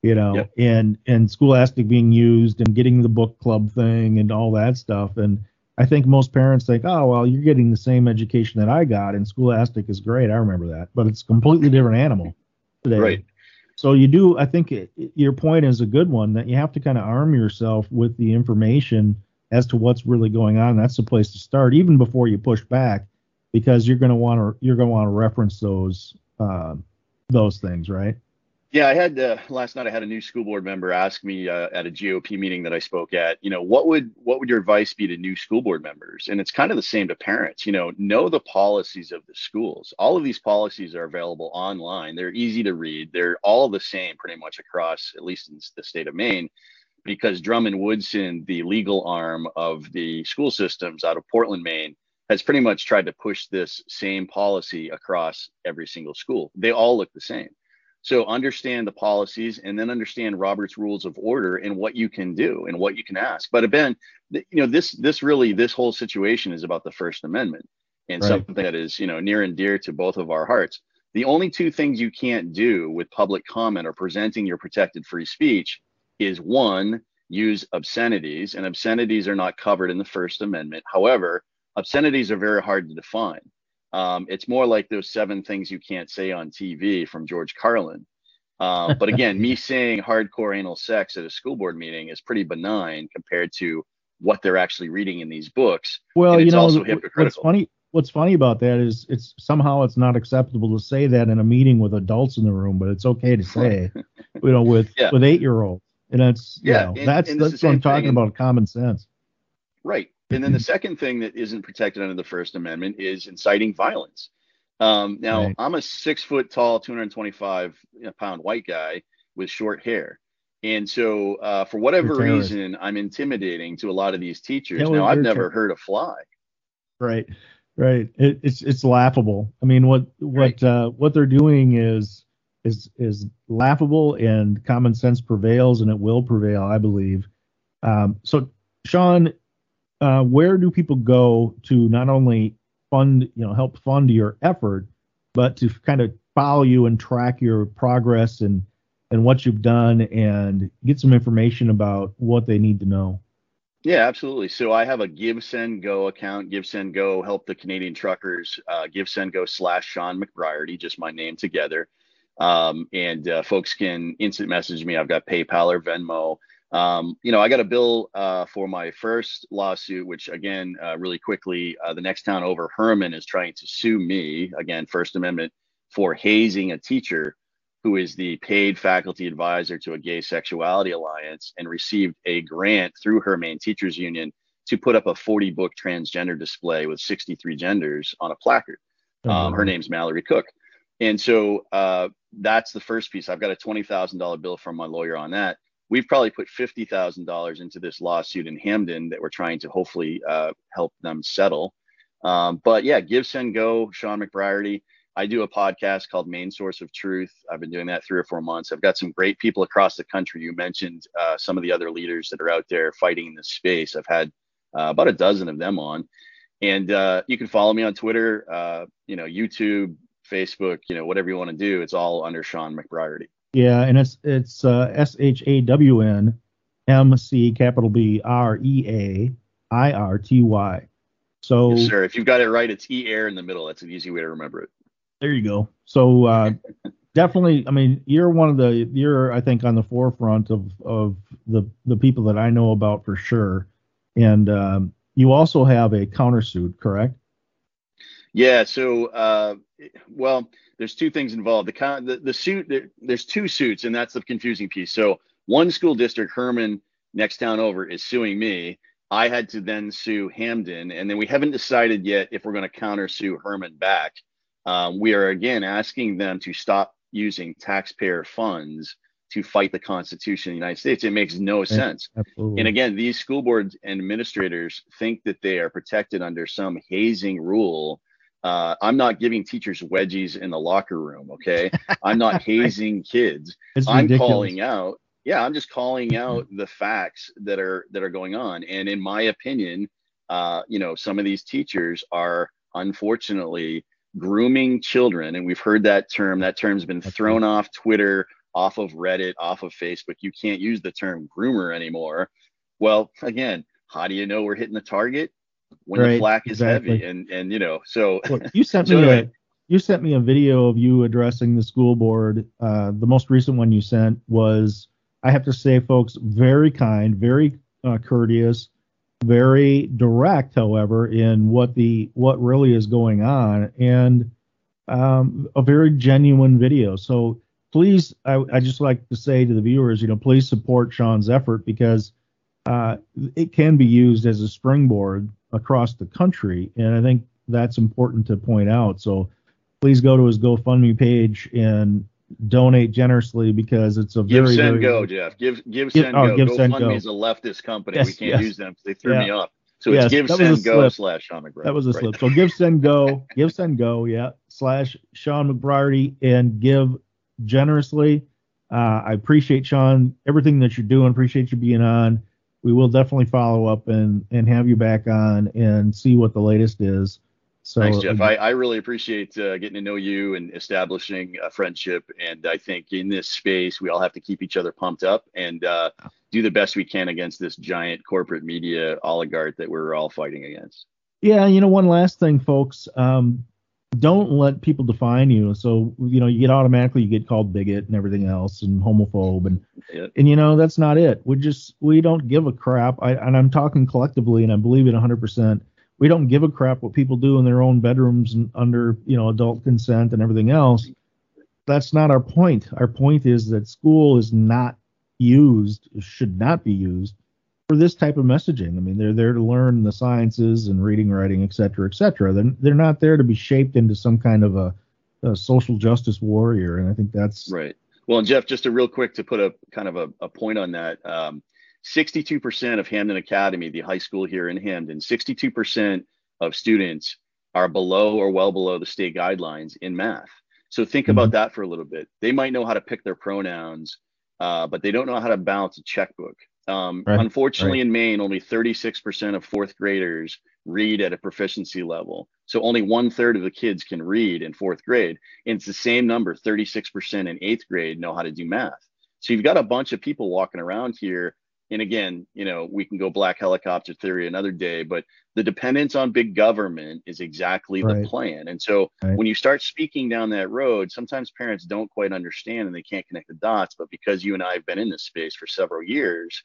you know, yep. and and Scholastic being used and getting the book club thing and all that stuff. And I think most parents think, oh well, you're getting the same education that I got, and Scholastic is great. I remember that, but it's a completely different animal today. Right. So you do. I think it, your point is a good one that you have to kind of arm yourself with the information as to what's really going on. That's the place to start, even before you push back, because you're going to want to you're going to want to reference those uh, those things, right? Yeah, I had uh, last night. I had a new school board member ask me uh, at a GOP meeting that I spoke at. You know, what would what would your advice be to new school board members? And it's kind of the same to parents. You know, know the policies of the schools. All of these policies are available online. They're easy to read. They're all the same, pretty much across, at least in the state of Maine, because Drummond Woodsum, the legal arm of the school systems out of Portland, Maine, has pretty much tried to push this same policy across every single school. They all look the same. So understand the policies and then understand Robert's rules of order and what you can do and what you can ask. But Ben, you know, this this really this whole situation is about the First Amendment and right. something that is, you know, near and dear to both of our hearts. The only two things you can't do with public comment or presenting your protected free speech is one, use obscenities, and obscenities are not covered in the First Amendment. However, obscenities are very hard to define. Um, it's more like those seven things you can't say on TV from George Carlin. Um, but again, me (laughs) saying hardcore anal sex at a school board meeting is pretty benign compared to what they're actually reading in these books. Well, you know, what's funny, what's funny about that is it's somehow it's not acceptable to say that in a meeting with adults in the room, but it's okay to say, you know, with (laughs) yeah. with eight year olds, and that's yeah, you know, and, that's and that's what I'm talking about, common sense. Right, and then the second thing that isn't protected under the First Amendment is inciting violence. Um, now, right. I'm a six foot tall, 225 pound white guy with short hair. And so, uh, for whatever reason, I'm intimidating to a lot of these teachers. Yeah, now, I've never heard a fly. Right, right. It, it's it's laughable. I mean, what what right. uh, what they're doing is is is laughable, and common sense prevails, and it will prevail, I believe. Um, so, Shawn, uh, where do people go to not only fund, you know, help fund your effort, but to kind of follow you and track your progress and and what you've done and get some information about what they need to know? Yeah, absolutely. So I have a Give Send Go account. Give Send Go help the Canadian truckers. Uh, Give Send Go slash Shawn McBreairty, just my name together. Um, and uh, folks can instant message me. I've got PayPal or Venmo. Um, you know, I got a bill uh, for my first lawsuit, which again, uh, really quickly, uh, the next town over, Hermon, is trying to sue me again, First Amendment, for hazing a teacher who is the paid faculty advisor to a gay sexuality alliance and received a grant through her Maine teachers union to put up a 40 book transgender display with 63 genders on a placard. Mm-hmm. Um, her name's Mallory Cook. And so uh, that's the first piece. I've got a $20,000 bill from my lawyer on that we've probably put fifty thousand dollars into this lawsuit in Hampden that we're trying to hopefully uh, help them settle. Um, but yeah, give send go, Shawn McBreairty. I do a podcast called Maine Source of Truth. I've been doing that three or four months. I've got some great people across the country. You mentioned uh, some of the other leaders that are out there fighting in this space. I've had uh, about a dozen of them on, and uh, you can follow me on Twitter, uh, you know, YouTube, Facebook, you know, whatever you want to do. It's all under Shawn McBreairty. Yeah, and it's it's uh, S H A W N M C capital B R E A I R T Y. So, yes, sir. If you've got it right, it's E air in the middle. That's an easy way to remember it. There you go. So uh, definitely, I mean, you're one of the you're I think on the forefront of of the the people that I know about for sure. And um, you also have a countersuit, correct? Yeah. So, uh, well, there's two things involved. The, con- the, the suit, there, there's two suits, and that's the confusing piece. So one school district, Hermon, next town over, is suing me. I had to then sue Hampden, and then we haven't decided yet if we're going to counter sue Hermon back. Um, we are again asking them to stop using taxpayer funds to fight the Constitution of the United States. It makes no sense. Absolutely. And again, these school boards and administrators think that they are protected under some hazing rule. Uh, I'm not giving teachers wedgies in the locker room, okay? I'm not (laughs) hazing kids. it's I'm ridiculous. calling out. Yeah, I'm just calling out the facts that are that are going on. And in my opinion, uh, you know, some of these teachers are unfortunately grooming children, and we've heard that term. That term's been That's thrown off Twitter, off of Reddit, off of Facebook. You can't use the term groomer anymore. Well, again, how do you know we're hitting the target when the Right, flack is exactly. heavy? And and you know, so Look, you (laughs) sent So me anyway. a you sent me a video of you addressing the school board. Uh, the most recent one you sent was, I have to say, folks, very kind, very uh, courteous, very direct, however, in what the what really is going on, and um, a very genuine video. So please, I, I just like to say to the viewers, you know, please support Shawn's effort because uh, it can be used as a springboard across the country, and I think that's important to point out. So please go to his GoFundMe page and donate generously because it's a very. give very send very go, Jeff. Give give Give- send oh, go. give, send, GoFundMe go. is a leftist company. Yes, we can't yes. use them. They threw Yeah. me off. So Yes, it's give send go slip. slash Shawn McBreairty. That was a Right. slip. So give send go, give send go, yeah, slash Shawn McBreairty and give generously. Uh, I appreciate Shawn everything that you're doing. Appreciate you being on. We will definitely follow up and and have you back on and see what the latest is. So Thanks, Jeff. I, I really appreciate uh, getting to know you and establishing a friendship. And I think in this space, we all have to keep each other pumped up and uh, do the best we can against this giant corporate media oligarch that we're all fighting against. Yeah, you know, one last thing, folks. Um, don't let people define you. So, you know, you get automatically you get called bigot and everything else and homophobe and Yeah. and you know that's not it. We just we don't give a crap. I and I'm talking collectively and I believe it 100%. We don't give a crap what people do in their own bedrooms and under, you know, adult consent and everything else. That's not our point. Our point is that school is not used, should not be used for this type of messaging. I mean, they're there to learn the sciences and reading, writing, et cetera, et cetera. They're, they're not there to be shaped into some kind of a, a social justice warrior. And I think that's Right. Well, and Jeff, just a real quick to put a kind of a, a point on that. Um, 62% of Hampden Academy, the high school here in Hampden, 62% of students are below or well below the state guidelines in math. So think about that for a little bit. They might know how to pick their pronouns, uh, but they don't know how to balance a checkbook. Um, Right, unfortunately, right. in Maine, only 36% of fourth graders read at a proficiency level. So only one third of the kids can read in fourth grade. And it's the same number 36% in eighth grade know how to do math. So you've got a bunch of people walking around here. And again, you know, we can go black helicopter theory another day, but the dependence on big government is exactly Right. the plan. And so when you start speaking down that road, sometimes parents don't quite understand and they can't connect the dots. But because you and I have been in this space for several years,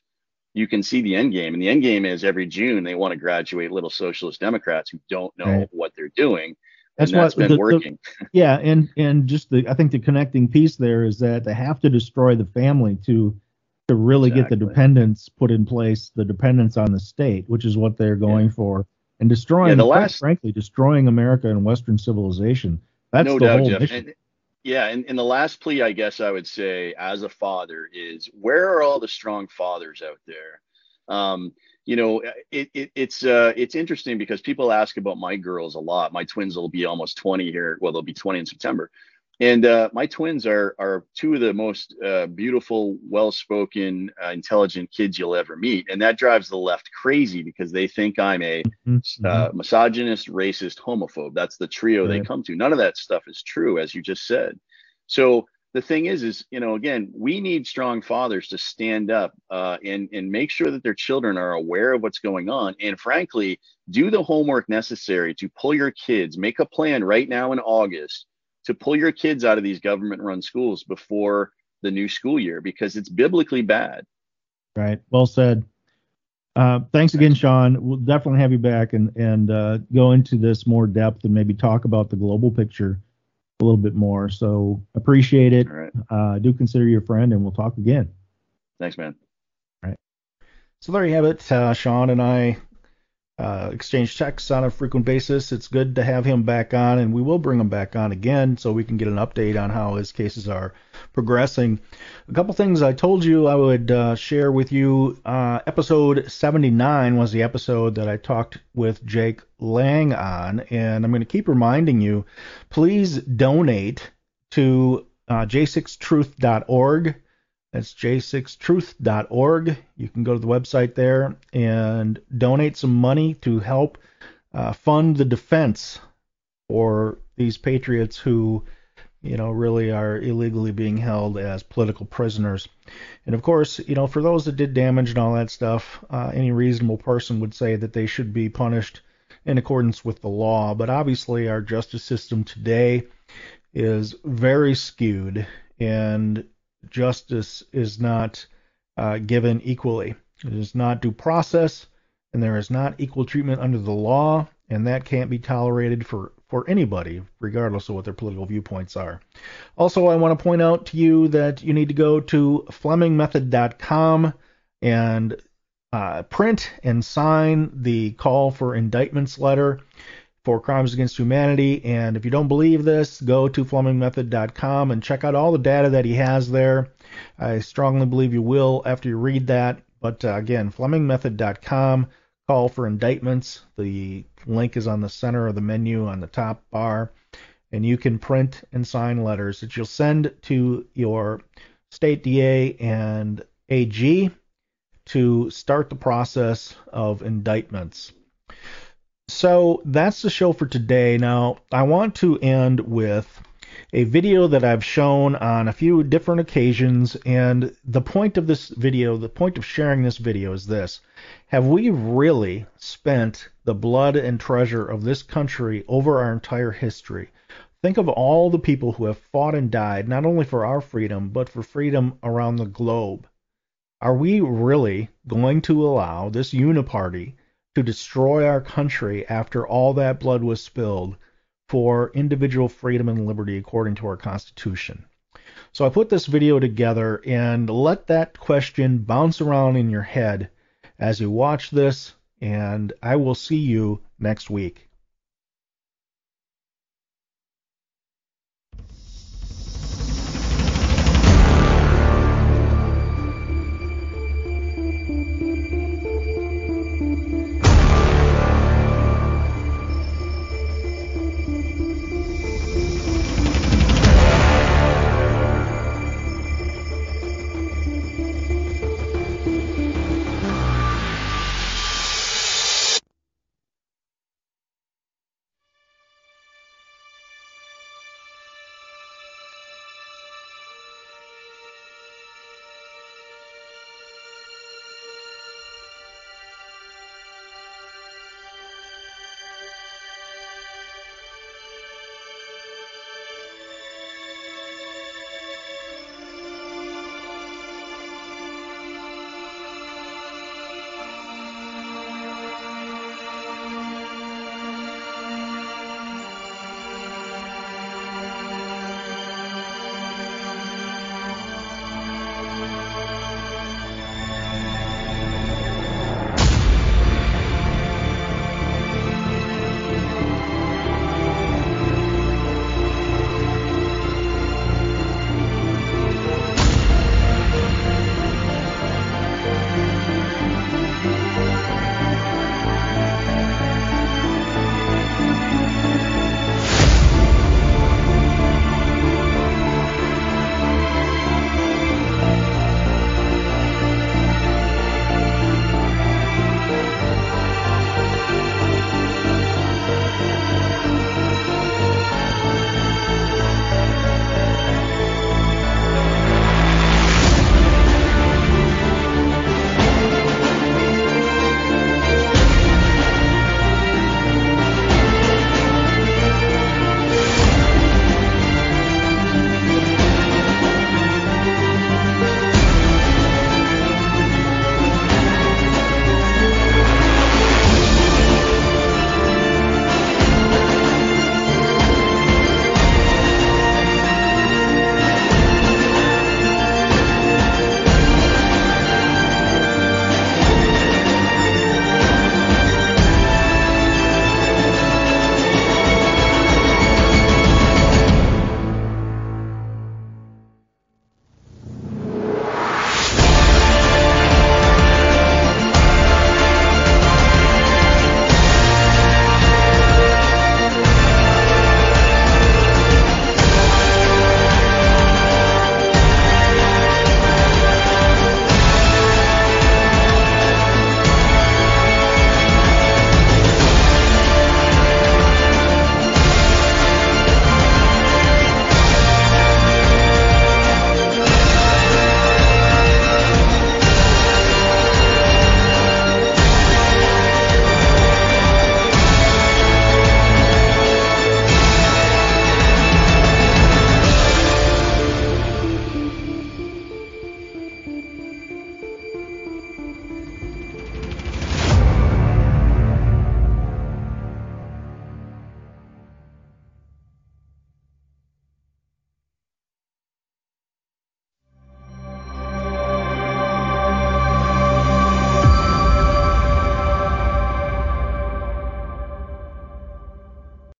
you can see the end game. And the end game is every June they want to graduate little socialist Democrats who don't know Right. what they're doing. That's and that's what been the- the- working. (laughs) yeah, and and just the I think the connecting piece there is that they have to destroy the family to to really get the Exactly. dependence put in place, the dependence on the state, which is what they're going for, and destroying, Yeah, the last- frankly, destroying America and Western civilization. That's no the doubt, whole Jeff. mission. And, yeah, and, and the last plea I guess I would say as a father is where are all the strong fathers out there? Um, you know, it, it, it's uh, it's interesting because people ask about my girls a lot. My twins will be almost 20 here. Well, they'll be 20 in September, and uh, my twins are are two of the most uh, beautiful, well-spoken, uh, intelligent kids you'll ever meet, and that drives the left crazy because they think I'm a Mhm, uh, misogynist, racist, homophobe. That's the trio they come to. None of that stuff is true, as you just said. So the thing is, is you know, again, we need strong fathers to stand up uh, and and make sure that their children are aware of what's going on, and frankly, do the homework necessary to pull your kids. Make a plan right now in August to pull your kids out of these government-run schools before the new school year because it's biblically bad. Right. Well said. Uh, thanks again, Shawn. We'll definitely have you back and and uh, go into this more depth and maybe talk about the global picture a little bit more. So appreciate it. Right, Uh, do consider your friend, and we'll talk again. thanks, man. All right. So there you have it. Uh, Sean and I uh, exchange texts on a frequent basis. It's good to have him back on, and we will bring him back on again so we can get an update on how his cases are progressing. A couple things I told you I would uh, share with you. Uh, episode 79 was the episode that I talked with Jake Lang on, and I'm going to keep reminding you please donate to uh, j6truth.org. That's j6truth.org. You can go to the website there and donate some money to help uh, fund the defense for these patriots who, you know, really are illegally being held as political prisoners. And of course, you know, for those that did damage and all that stuff, uh, any reasonable person would say that they should be punished in accordance with the law. But obviously, our justice system today is very skewed and justice is not uh, given equally. It is not due process, and there is not equal treatment under the law, and that can't be tolerated for, for anybody, regardless of what their political viewpoints are. Also, I want to point out to you that you need to go to FlemingMethod.com and uh, print and sign the call for indictments letter for crimes against humanity. And if you don't believe this, go to FlemingMethod.com and check out all the data that he has there. I strongly believe you will after you read that. But uh, again, FlemingMethod.com, call for indictments. The link is on the center of the menu on the top bar. And you can print and sign letters that you'll send to your state DA and AG to start the process of indictments. So that's the show for today. Now, I want to end with a video that I've shown on a few different occasions. And the point of this video, the point of sharing this video is this Have we really spent the blood and treasure of this country over our entire history? Think of all the people who have fought and died, not only for our freedom, but for freedom around the globe. Are we really going to allow this uniparty to destroy our country after all that blood was spilled for individual freedom and liberty according to our Constitution. So I put this video together and let that question bounce around in your head as you watch this, and I will see you next week.